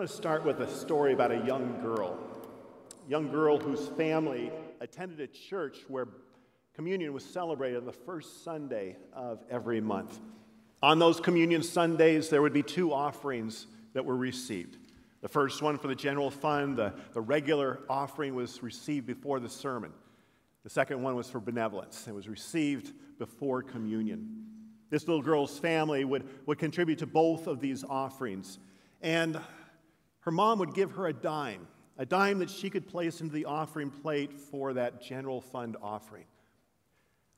want to start with a story about a young girl. A young girl whose family attended a church where communion was celebrated on the first Sunday of every month. On those communion Sundays, there would be two offerings that were received. The first one for the general fund, the, the regular offering was received before the sermon. The second one was for benevolence. It was received before communion. This little girl's family would, would contribute to both of these offerings. And her mom would give her a dime, a dime that she could place into the offering plate for that general fund offering.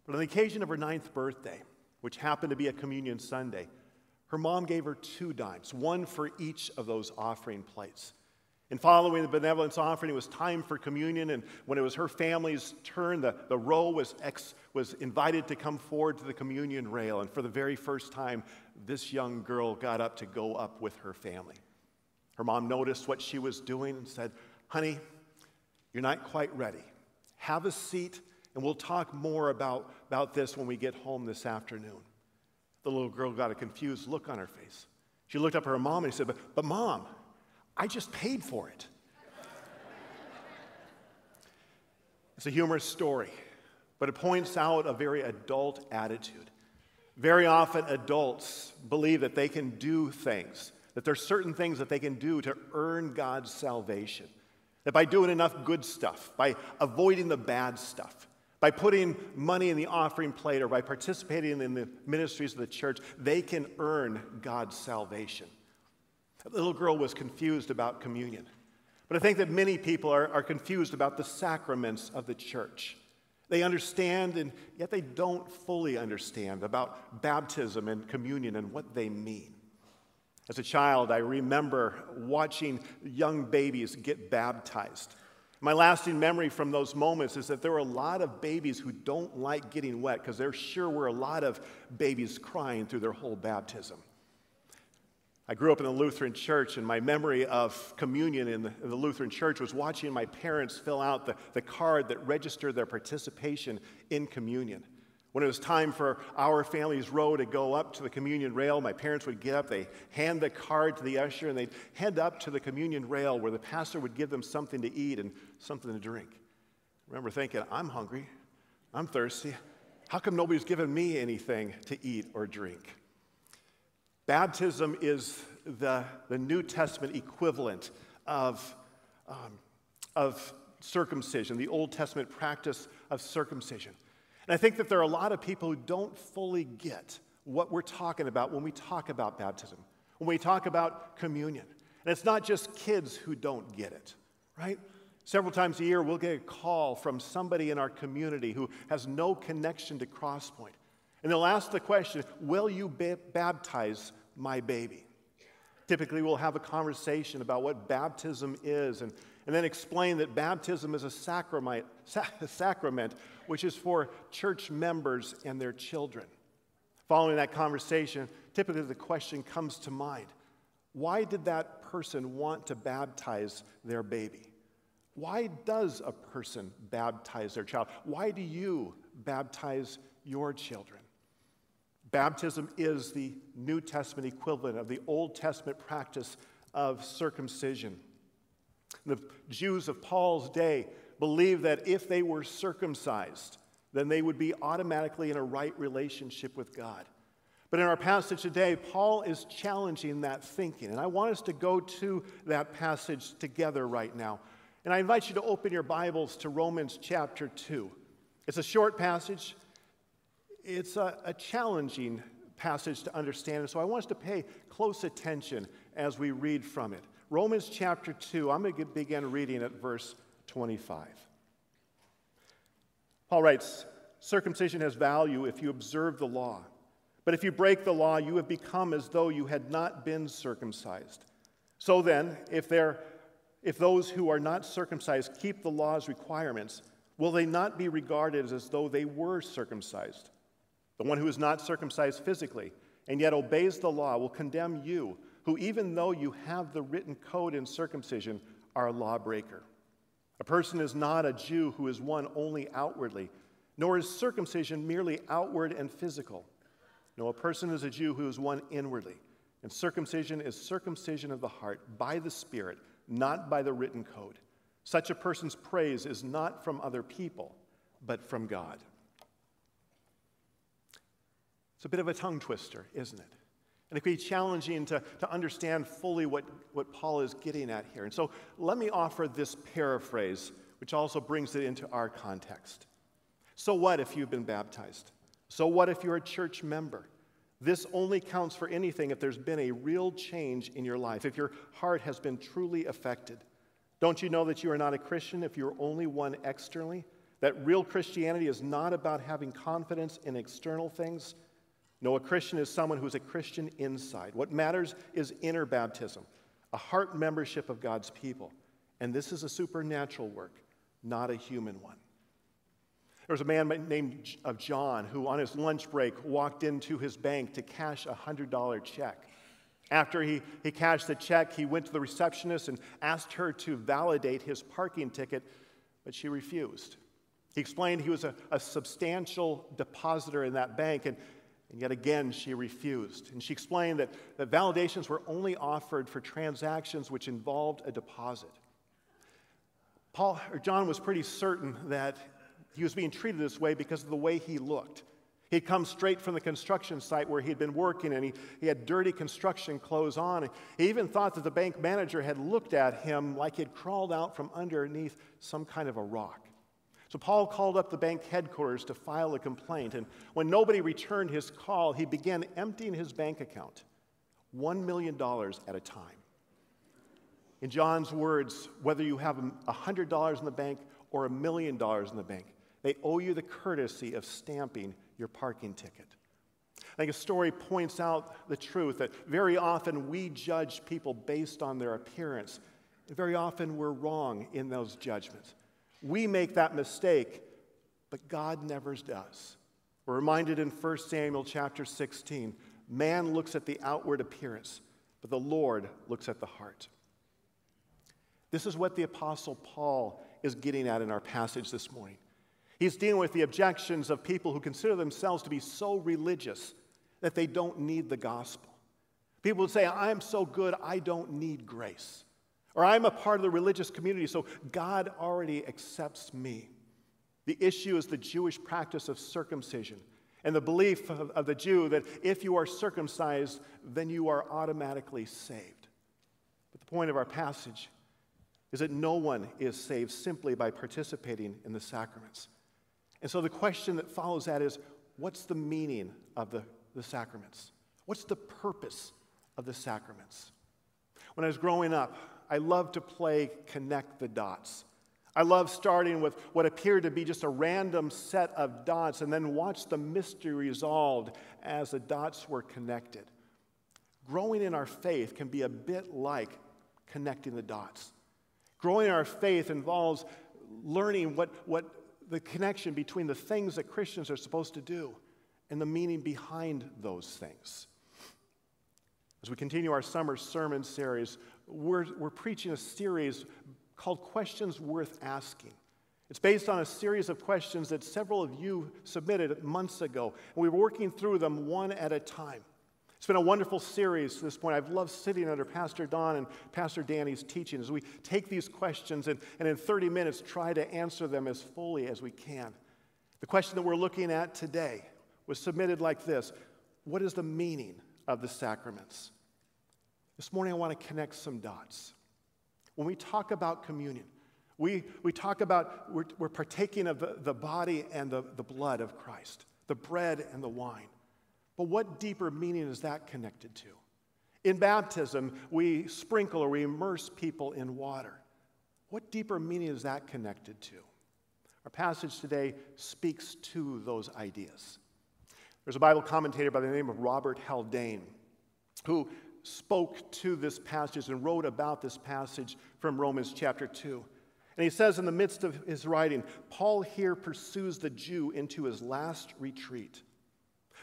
But on the occasion of her ninth birthday, which happened to be a communion Sunday, her mom gave her two dimes, one for each of those offering plates. And following the benevolence offering, it was time for communion. And when it was her family's turn, the, the row was, ex, was invited to come forward to the communion rail. And for the very first time, this young girl got up to go up with her family. Her mom noticed what she was doing and said, Honey, you're not quite ready. Have a seat, and we'll talk more about, about this when we get home this afternoon. The little girl got a confused look on her face. She looked up at her mom and she said, But, but mom, I just paid for it. it's a humorous story, but it points out a very adult attitude. Very often, adults believe that they can do things, that there's certain things that they can do to earn God's salvation. That by doing enough good stuff, by avoiding the bad stuff, by putting money in the offering plate or by participating in the ministries of the church, they can earn God's salvation. The little girl was confused about communion. But I think that many people are, are confused about the sacraments of the church. They understand, and yet they don't fully understand about baptism and communion and what they mean. As a child, I remember watching young babies get baptized. My lasting memory from those moments is that there were a lot of babies who don't like getting wet because there sure were a lot of babies crying through their whole baptism. I grew up in a Lutheran church, and my memory of communion in the, in the, Lutheran church was watching my parents fill out the, the card that registered their participation in communion. When it was time for our family's row to go up to the communion rail, my parents would get up, they hand the card to the usher, and they'd head up to the communion rail where the pastor would give them something to eat and something to drink. I remember thinking, I'm hungry, I'm thirsty. How come nobody's given me anything to eat or drink? Baptism is the, the New Testament equivalent of, um, of circumcision, the Old Testament practice of circumcision. And I think that there are a lot of people who don't fully get what we're talking about when we talk about baptism, when we talk about communion. And it's not just kids who don't get it, right? Several times a year, we'll get a call from somebody in our community who has no connection to Crosspoint. And they'll ask the question Will you ba- baptize my baby? Typically, we'll have a conversation about what baptism is and and then explain that baptism is a sacrament, sacrament which is for church members and their children. Following that conversation, typically the question comes to mind why did that person want to baptize their baby? Why does a person baptize their child? Why do you baptize your children? Baptism is the New Testament equivalent of the Old Testament practice of circumcision. The Jews of Paul's day believed that if they were circumcised, then they would be automatically in a right relationship with God. But in our passage today, Paul is challenging that thinking. And I want us to go to that passage together right now. And I invite you to open your Bibles to Romans chapter 2. It's a short passage, it's a, a challenging passage to understand. And So I want us to pay close attention as we read from it. Romans chapter 2, I'm going to begin reading at verse 25. Paul writes Circumcision has value if you observe the law, but if you break the law, you have become as though you had not been circumcised. So then, if, if those who are not circumcised keep the law's requirements, will they not be regarded as though they were circumcised? The one who is not circumcised physically and yet obeys the law will condemn you who, even though you have the written code in circumcision, are a lawbreaker. A person is not a Jew who is one only outwardly, nor is circumcision merely outward and physical. No, a person is a Jew who is one inwardly, And circumcision is circumcision of the heart by the Spirit, not by the written code. Such a person's praise is not from other people, but from God. It's a bit of a tongue twister, isn't it? And it can be challenging to, to understand fully what, what Paul is getting at here. And so let me offer this paraphrase, which also brings it into our context. So, what if you've been baptized? So, what if you're a church member? This only counts for anything if there's been a real change in your life, if your heart has been truly affected. Don't you know that you are not a Christian if you're only one externally? That real Christianity is not about having confidence in external things. No, a Christian is someone who's a Christian inside. What matters is inner baptism, a heart membership of God's people. And this is a supernatural work, not a human one. There was a man named of John who, on his lunch break, walked into his bank to cash a $100 check. After he, he cashed the check, he went to the receptionist and asked her to validate his parking ticket, but she refused. He explained he was a, a substantial depositor in that bank, and, and yet again she refused. And she explained that, that validations were only offered for transactions which involved a deposit. Paul or John was pretty certain that he was being treated this way because of the way he looked. He'd come straight from the construction site where he'd been working and he, he had dirty construction clothes on. He even thought that the bank manager had looked at him like he'd crawled out from underneath some kind of a rock. So Paul called up the bank headquarters to file a complaint. And when nobody returned his call, he began emptying his bank account $1 million at a time. In John's words, whether you have $100 in the bank or a million dollars in the bank, they owe you the courtesy of stamping your parking ticket. I think a story points out the truth that very often we judge people based on their appearance. And very often we're wrong in those judgments. We make that mistake, but God never does. We're reminded in 1 Samuel chapter 16 man looks at the outward appearance, but the Lord looks at the heart. This is what the Apostle Paul is getting at in our passage this morning. He's dealing with the objections of people who consider themselves to be so religious that they don't need the gospel. People would say, I'm so good, I don't need grace. Or I'm a part of the religious community, so God already accepts me. The issue is the Jewish practice of circumcision and the belief of, of, the Jew that if you are circumcised, then you are automatically saved. But the point of our passage is that no one is saved simply by participating in the sacraments. And so the question that follows that is what's the meaning of the, the sacraments? What's the purpose of the sacraments? When I was growing up, I love to play connect the dots. I love starting with what appeared to be just a random set of dots and then watch the mystery resolved as the dots were connected. Growing in our faith can be a bit like connecting the dots. Growing in our faith involves learning what, what the connection between the things that Christians are supposed to do and the meaning behind those things. As we continue our summer sermon series, we're, we're preaching a series called Questions Worth Asking. It's based on a series of questions that several of you submitted months ago, and we were working through them one at a time. It's been a wonderful series to this point. I've loved sitting under Pastor Don and Pastor Danny's teaching as we take these questions and, and in 30 minutes try to answer them as fully as we can. The question that we're looking at today was submitted like this What is the meaning of the sacraments? This morning I want to connect some dots. When we talk about communion, we, we talk about we're, we're partaking of the, the body and the, the blood of Christ, the bread and the wine. But what deeper meaning is that connected to? In baptism, we sprinkle or we immerse people in water. What deeper meaning is that connected to? Our passage today speaks to those ideas. There's a Bible commentator by the name of Robert Haldane who spoke to this passage and wrote about this passage from Romans chapter 2. And he says, in the midst of his writing, Paul here pursues the Jew into his last retreat.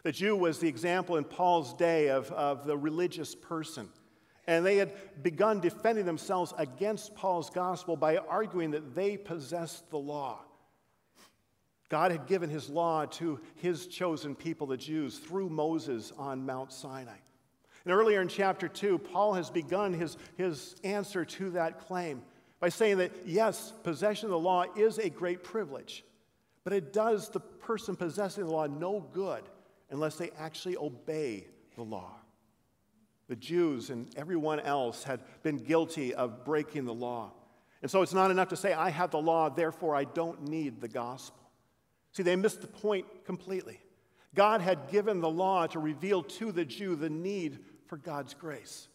The Jew was the example in Paul's day of, of the religious person. And they had begun defending themselves against Paul's gospel by arguing that they possessed the law. God had given his law to his chosen people, the Jews, through Moses on Mount Sinai. And earlier in chapter 2, Paul has begun his, his answer to that claim by saying that, yes, possession of the law is a great privilege, but it does the person possessing the law no good unless they actually obey the law. The Jews and everyone else had been guilty of breaking the law. And so it's not enough to say, I have the law, therefore I don't need the gospel. See, they missed the point completely. God had given the law to reveal to the Jew the need for God's grace.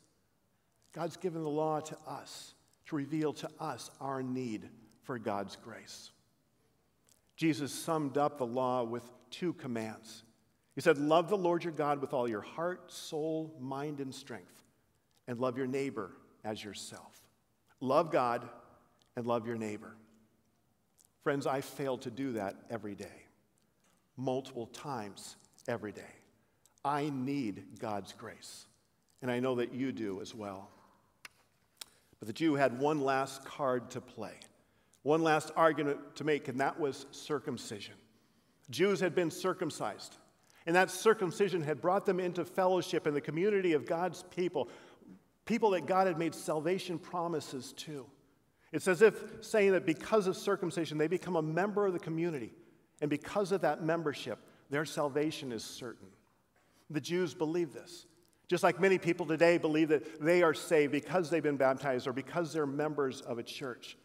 God's given the law to us to reveal to us our need for God's grace. Jesus summed up the law with two commands. He said, Love the Lord your God with all your heart, soul, mind, and strength, and love your neighbor as yourself. Love God and love your neighbor. Friends, I fail to do that every day, multiple times every day. I need God's grace, and I know that you do as well. But the Jew had one last card to play, one last argument to make, and that was circumcision. Jews had been circumcised, and that circumcision had brought them into fellowship in the community of God's people, people that God had made salvation promises to. It's as if saying that because of circumcision, they become a member of the community. And because of that membership, their salvation is certain. The Jews believe this. Just like many people today believe that they are saved because they've been baptized or because they're members of a church.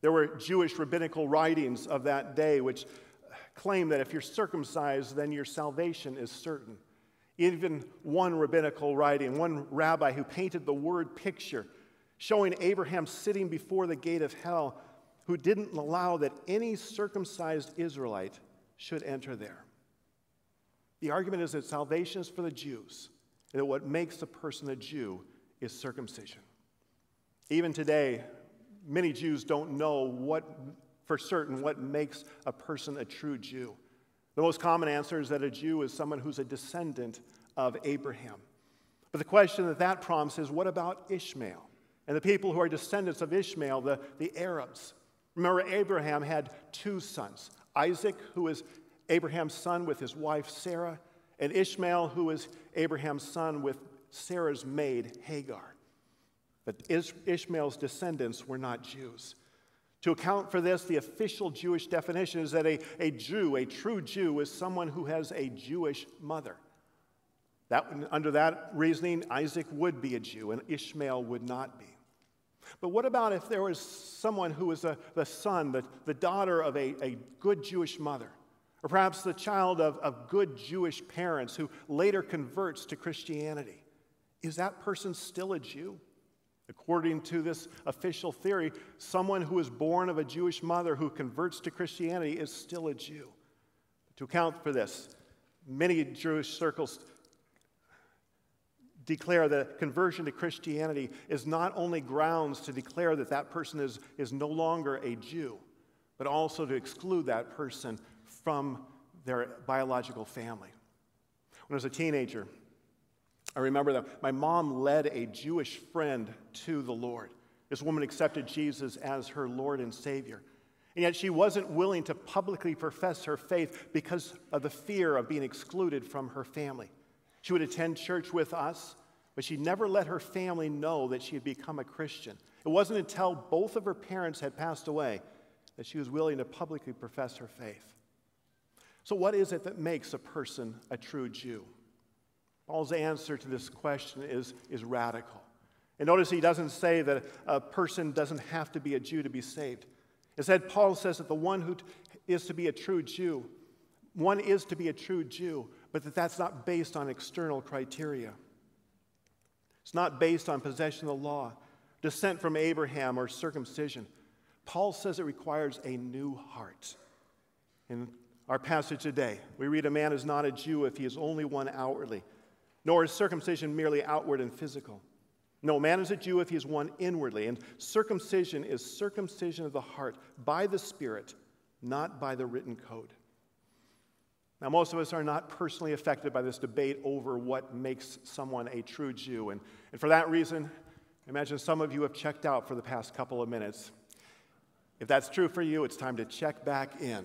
There were Jewish rabbinical writings of that day which claim that if you're circumcised, then your salvation is certain. Even one rabbinical writing, one rabbi who painted the word picture showing Abraham sitting before the gate of hell, who didn't allow that any circumcised Israelite should enter there. The argument is that salvation is for the Jews, and that what makes a person a Jew is circumcision. Even today, many Jews don't know what, for certain what makes a person a true Jew. The most common answer is that a Jew is someone who's a descendant of Abraham. But the question that that prompts is what about Ishmael? and the people who are descendants of Ishmael, the, the Arabs. Remember, Abraham had two sons Isaac, who is Abraham's son with his wife Sarah, and Ishmael, who is Abraham's son with Sarah's maid Hagar. But Ishmael's descendants were not Jews. To account for this, the official Jewish definition is that a, a Jew, a true Jew, is someone who has a Jewish mother. That, under that reasoning, Isaac would be a Jew and Ishmael would not be. But what about if there was someone who was a, the son, the, the daughter of a, a good Jewish mother, or perhaps the child of, of good Jewish parents who later converts to Christianity? Is that person still a Jew? According to this official theory, someone who is born of a Jewish mother who converts to Christianity is still a Jew. To account for this, many Jewish circles declare that conversion to Christianity is not only grounds to declare that that person is, is no longer a Jew, but also to exclude that person from their biological family. When I was a teenager, I remember that my mom led a Jewish friend to the Lord. This woman accepted Jesus as her Lord and Savior. And yet she wasn't willing to publicly profess her faith because of the fear of being excluded from her family. She would attend church with us, but she never let her family know that she had become a Christian. It wasn't until both of her parents had passed away that she was willing to publicly profess her faith. So, what is it that makes a person a true Jew? Paul's answer to this question is, is radical. And notice he doesn't say that a person doesn't have to be a Jew to be saved. Instead, Paul says that the one who is to be a true Jew, one is to be a true Jew, but that that's not based on external criteria. It's not based on possession of the law, descent from Abraham, or circumcision. Paul says it requires a new heart. In our passage today, we read a man is not a Jew if he is only one outwardly, nor is circumcision merely outward and physical. No, man is a Jew if he is one inwardly, and circumcision is circumcision of the heart by the Spirit, not by the written code. Now, most of us are not personally affected by this debate over what makes someone a true Jew. And, and for that reason, I imagine some of you have checked out for the past couple of minutes. If that's true for you, it's time to check back in.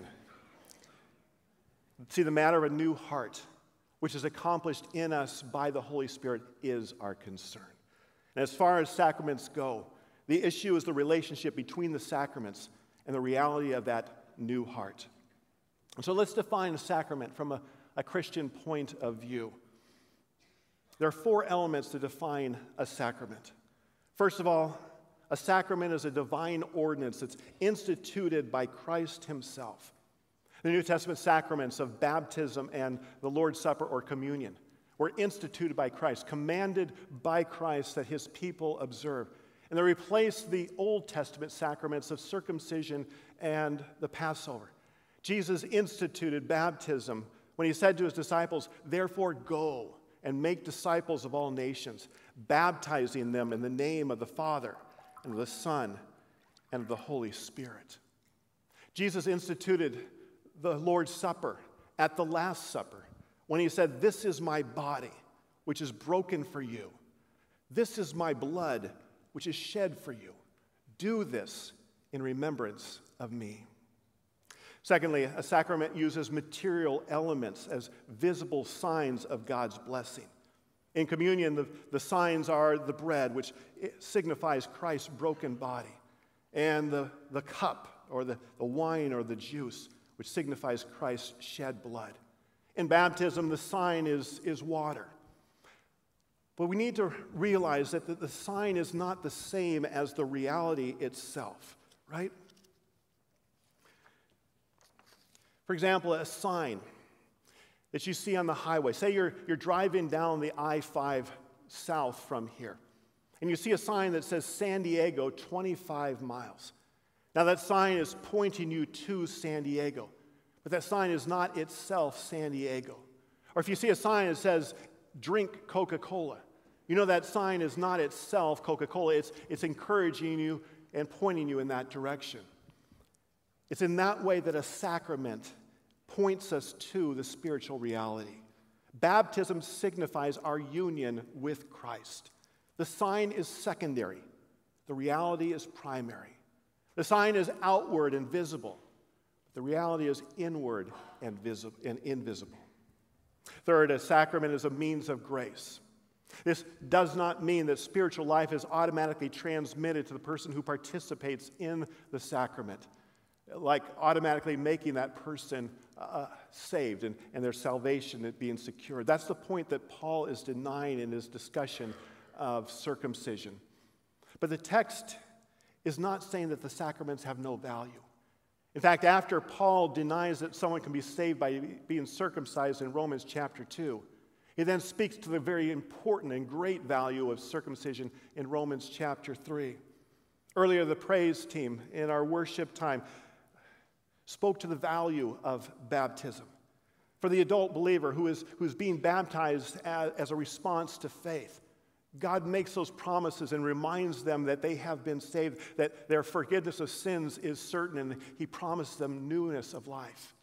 See, the matter of a new heart which is accomplished in us by the Holy Spirit, is our concern. And as far as sacraments go, the issue is the relationship between the sacraments and the reality of that new heart. So let's define a sacrament from a, a Christian point of view. There are four elements to define a sacrament. First of all, a sacrament is a divine ordinance that's instituted by Christ Himself. The New Testament sacraments of baptism and the Lord's Supper or communion were instituted by Christ, commanded by Christ that His people observe. And they replaced the Old Testament sacraments of circumcision and the Passover. Jesus instituted baptism when He said to His disciples, Therefore, go and make disciples of all nations, baptizing them in the name of the Father and of the Son and of the Holy Spirit. Jesus instituted the Lord's Supper at the Last Supper when he said, This is my body, which is broken for you. This is my blood, which is shed for you. Do this in remembrance of me. Secondly, a sacrament uses material elements as visible signs of God's blessing. In communion, the, the signs are the bread, which signifies Christ's broken body, and the, the cup, or the, the wine, or the juice, which signifies Christ's shed blood. In baptism, the sign is, is water. But we need to realize that the, the sign is not the same as the reality itself, right? For example, a sign that you see on the highway. Say you're, you're driving down the I 5 south from here, and you see a sign that says San Diego 25 miles. Now, that sign is pointing you to San Diego, but that sign is not itself San Diego. Or if you see a sign that says drink Coca Cola, you know that sign is not itself Coca Cola, it's, it's encouraging you and pointing you in that direction. It's in that way that a sacrament points us to the spiritual reality. Baptism signifies our union with Christ. The sign is secondary, the reality is primary. The sign is outward and visible, the reality is inward and, visi- and invisible. Third, a sacrament is a means of grace. This does not mean that spiritual life is automatically transmitted to the person who participates in the sacrament like automatically making that person uh, saved and, and their salvation being secured. That's the point that Paul is denying in his discussion of circumcision. But the text is not saying that the sacraments have no value. In fact, after Paul denies that someone can be saved by being circumcised in Romans chapter 2, he then speaks to the very important and great value of circumcision in Romans chapter 3. Earlier, the praise team in our worship time spoke to the value of baptism. For the adult believer who is, who is being baptized as, as a response to faith, God makes those promises and reminds them that they have been saved, that their forgiveness of sins is certain, and He promised them newness of life.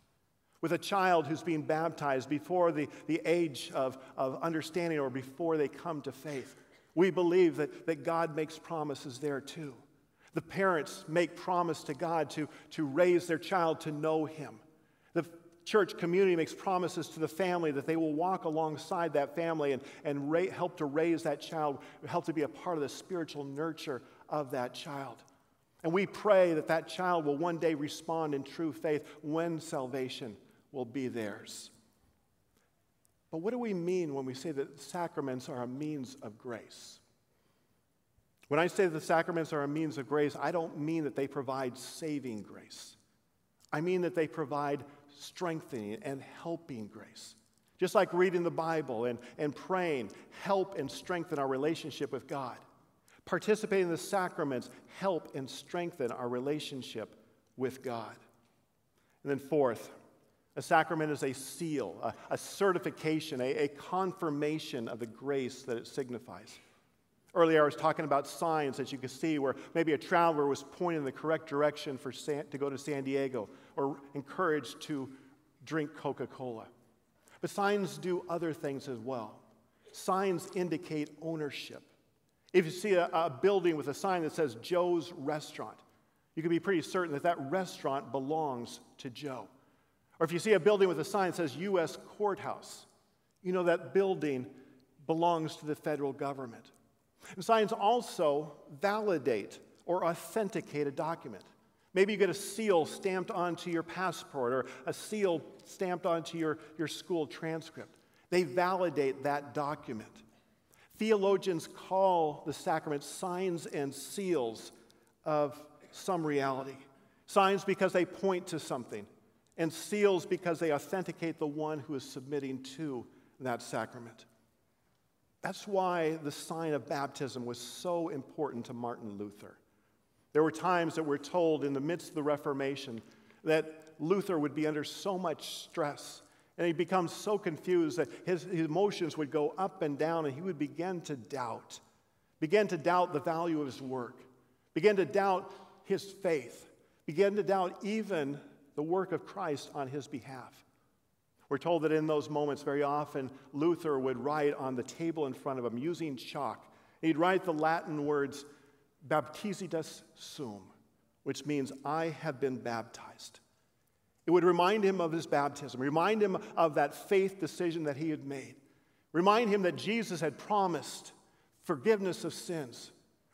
With a child who's being baptized before the, the age of, of understanding or before they come to faith, we believe that, that God makes promises there too. The parents make promise to God to, to raise their child to know Him. The church community makes promises to the family that they will walk alongside that family and, and ra- help to raise that child, help to be a part of the spiritual nurture of that child. And we pray that that child will one day respond in true faith when salvation will be theirs. But what do we mean when we say that sacraments are a means of grace? When I say the sacraments are a means of grace, I don't mean that they provide saving grace. I mean that they provide strengthening and helping grace. Just like reading the Bible and, and praying help and strengthen our relationship with God. Participating in the sacraments help and strengthen our relationship with God. And then, fourth, a sacrament is a seal, a, a certification, a, a confirmation of the grace that it signifies. Earlier, I was talking about signs that you could see where maybe a traveler was pointing in the correct direction for San, to go to San Diego or encouraged to drink Coca Cola. But signs do other things as well. Signs indicate ownership. If you see a, a building with a sign that says Joe's Restaurant, you can be pretty certain that that restaurant belongs to Joe. Or if you see a building with a sign that says U.S. Courthouse, You know that building belongs to the federal government. And signs also validate or authenticate a document. Maybe you get a seal stamped onto your passport or a seal stamped onto your, your school transcript. They validate that document. Theologians call the sacraments signs and seals of some reality. Signs because they point to something, and seals because they authenticate the one who is submitting to that sacrament. That's why the sign of baptism was so important to Martin Luther. There were times that we're told in the midst of the Reformation that Luther would be under so much stress and he'd become so confused that his, his emotions would go up and down and he would begin to doubt, begin to doubt the value of his work, begin to doubt his faith, begin to doubt even the work of Christ on his behalf. We're told that in those moments, very often, Luther would write on the table in front of him using chalk. He'd write the Latin words, Baptizatus sum, which means, I have been baptized. It would remind him of his baptism, remind him of that faith decision that he had made, remind him that Jesus had promised forgiveness of sins,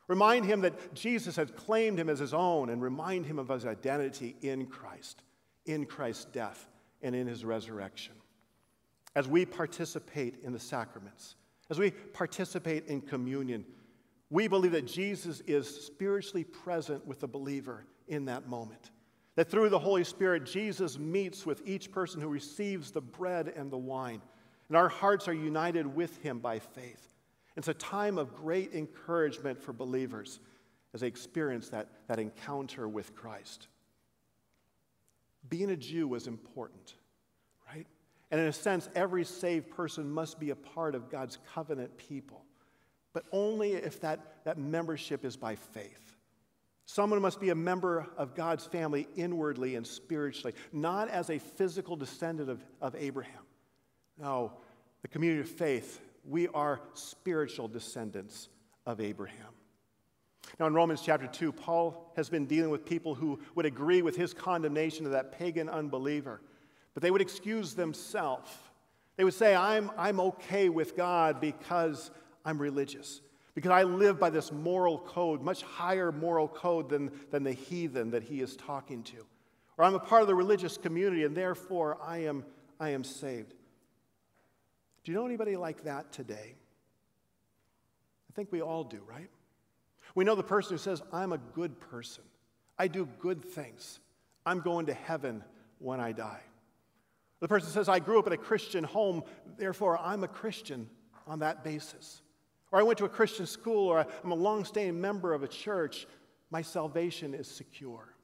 remind him that Jesus had claimed him as his own, and remind him of his identity in Christ, in Christ's death, and in his resurrection. As we participate in the sacraments, as we participate in communion, we believe that Jesus is spiritually present with the believer in that moment. That through the Holy Spirit, Jesus meets with each person who receives the bread and the wine. And our hearts are united with him by faith. It's a time of great encouragement for believers as they experience that, that encounter with Christ. Being a Jew was important, right? And in a sense, every saved person must be a part of God's covenant people, but only if that, that membership is by faith. Someone must be a member of God's family inwardly and spiritually, not as a physical descendant of, of Abraham. No, the community of faith, we are spiritual descendants of Abraham. Now, in Romans chapter 2, Paul has been dealing with people who would agree with his condemnation of that pagan unbeliever, but they would excuse themselves. They would say, I'm, I'm okay with God because I'm religious because I live by this moral code, much higher moral code than, than the heathen that he is talking to. Or I'm a part of the religious community and therefore I am, I am saved. Do you know anybody like that today? I think we all do, right? We know the person who says, I'm a good person. I do good things. I'm going to heaven when I die. The person says, I grew up in a Christian home, therefore I'm a Christian on that basis or I went to a Christian school, or I'm a long-standing member of a church, my salvation is secure.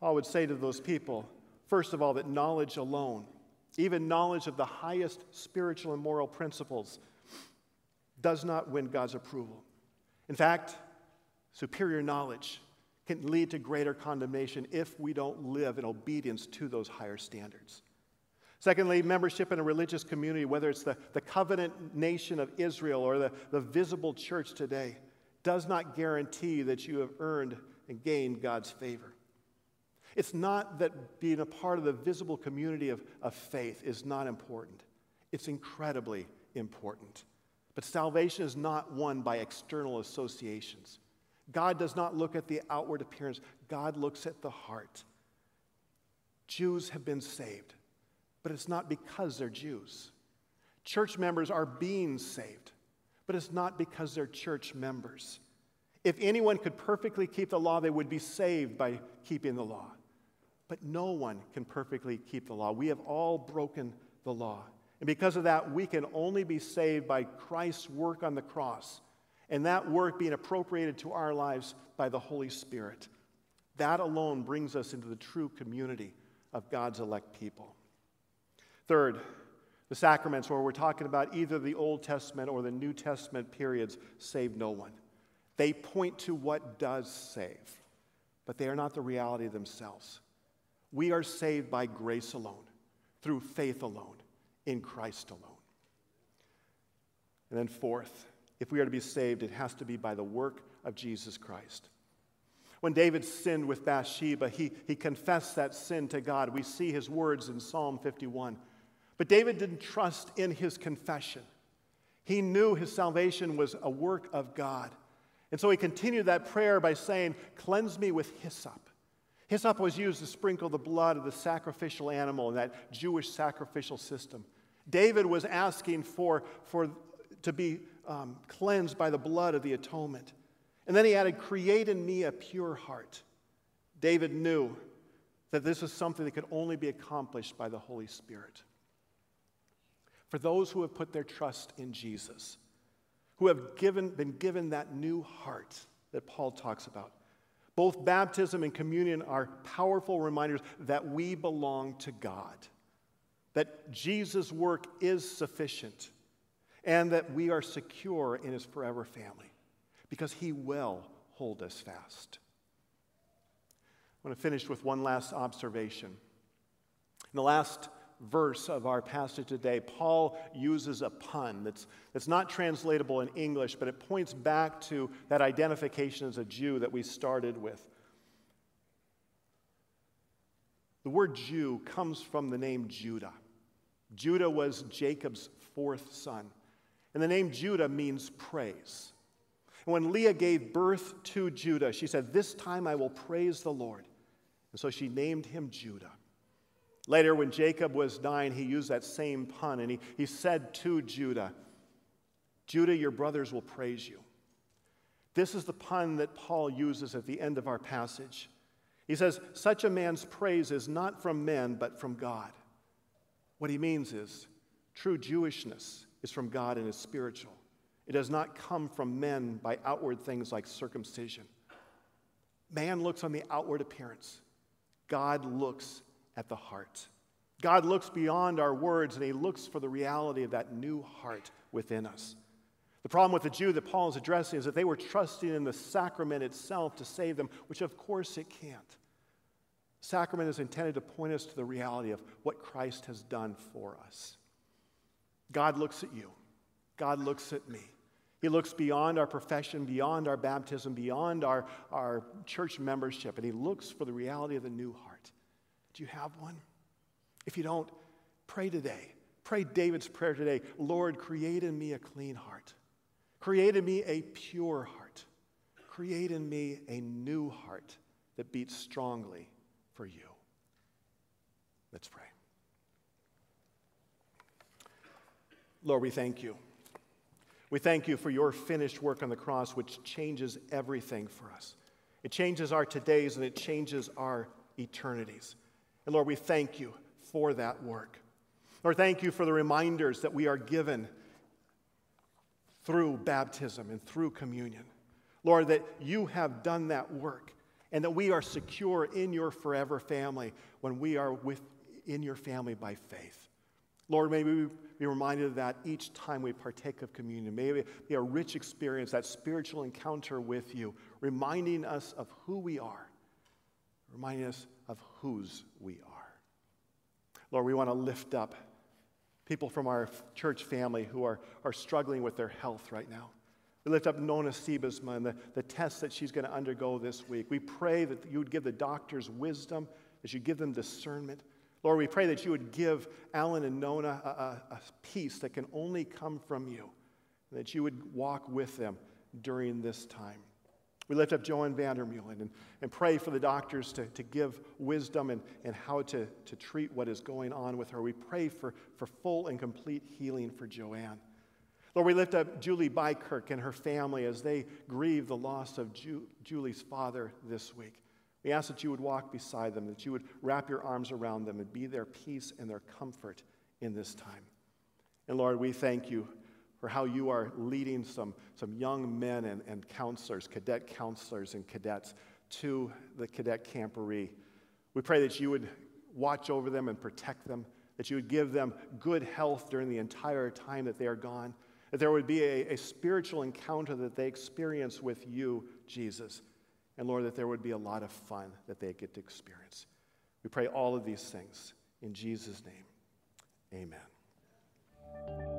Paul would say to those people, first of all, that knowledge alone, even knowledge of the highest spiritual and moral principles, does not win God's approval. In fact, superior knowledge can lead to greater condemnation if we don't live in obedience to those higher standards. Secondly, membership in a religious community, whether it's the, the covenant nation of Israel or the, the visible church today, does not guarantee that you have earned and gained God's favor. It's not that being a part of the visible community of, of faith is not important, it's incredibly important. But salvation is not won by external associations. God does not look at the outward appearance, God looks at the heart. Jews have been saved but it's not because they're Jews. Church members are being saved, but it's not because they're church members. If anyone could perfectly keep the law, they would be saved by keeping the law. But no one can perfectly keep the law. We have all broken the law. And because of that, we can only be saved by Christ's work on the cross and that work being appropriated to our lives by the Holy Spirit. That alone brings us into the true community of God's elect people. Third, the sacraments, where we're talking about either the Old Testament or the New Testament periods, save no one. They point to what does save, but they are not the reality themselves. We are saved by grace alone, through faith alone, in Christ alone. And then, fourth, if we are to be saved, it has to be by the work of Jesus Christ. When David sinned with Bathsheba, he, he confessed that sin to God. We see his words in Psalm 51. But David didn't trust in his confession. He knew his salvation was a work of God. And so he continued that prayer by saying, Cleanse me with hyssop. Hyssop was used to sprinkle the blood of the sacrificial animal in that Jewish sacrificial system. David was asking for, for to be um, cleansed by the blood of the atonement. And then he added, Create in me a pure heart. David knew that this was something that could only be accomplished by the Holy Spirit. For those who have put their trust in Jesus, who have given, been given that new heart that Paul talks about, both baptism and communion are powerful reminders that we belong to God, that Jesus' work is sufficient, and that we are secure in his forever family because he will hold us fast. I want to finish with one last observation. In the last verse of our passage today, Paul uses a pun that's, that's not translatable in English, but it points back to that identification as a Jew that we started with. The word Jew comes from the name Judah. Judah was Jacob's fourth son. And the name Judah means praise. And when Leah gave birth to Judah, she said, This time I will praise the Lord. And so she named him Judah. Later, when Jacob was dying, he used that same pun and he, he said to Judah, Judah, your brothers will praise you. This is the pun that Paul uses at the end of our passage. He says, Such a man's praise is not from men, but from God. What he means is true Jewishness is from God and is spiritual. It does not come from men by outward things like circumcision. Man looks on the outward appearance, God looks at the heart. God looks beyond our words and he looks for the reality of that new heart within us. The problem with the Jew that Paul is addressing is that they were trusting in the sacrament itself to save them, which of course it can't. Sacrament is intended to point us to the reality of what Christ has done for us. God looks at you. God looks at me. He looks beyond our profession, beyond our baptism, beyond our, our church membership, and He looks for the reality of the new heart. Do you have one? If you don't, pray today. Pray David's prayer today Lord, create in me a clean heart, create in me a pure heart, create in me a new heart that beats strongly for you. Let's pray. Lord, we thank you. We thank you for your finished work on the cross, which changes everything for us. It changes our todays and it changes our eternities. And Lord, we thank you for that work. Lord, thank you for the reminders that we are given through baptism and through communion. Lord, that you have done that work and that we are secure in your forever family when we are with, in your family by faith. Lord, may we be reminded of that each time we partake of communion. May it be a rich experience, that spiritual encounter with you, reminding us of who we are, reminding us of whose we are. Lord, we want to lift up people from our church family who are, are struggling with their health right now. We lift up Nona Siebesma and the, the tests that she's going to undergo this week. We pray that you would give the doctors wisdom, that you give them discernment. Lord, we pray that you would give Alan and Nona a, a, a peace that can only come from you, and that you would walk with them during this time. We lift up Joanne Vandermeulen and, and pray for the doctors to, to give wisdom and, and how to, to treat what is going on with her. We pray for, for full and complete healing for Joanne. Lord, we lift up Julie Bykirk and her family as they grieve the loss of Ju- Julie's father this week. We ask that you would walk beside them, that you would wrap your arms around them and be their peace and their comfort in this time. And Lord, we thank you for how you are leading some, some young men and, and counselors, cadet counselors and cadets to the cadet camporee. We pray that you would watch over them and protect them, that you would give them good health during the entire time that they are gone, that there would be a, a spiritual encounter that they experience with you, Jesus. And Lord, that there would be a lot of fun that they get to experience. We pray all of these things in Jesus' name. Amen.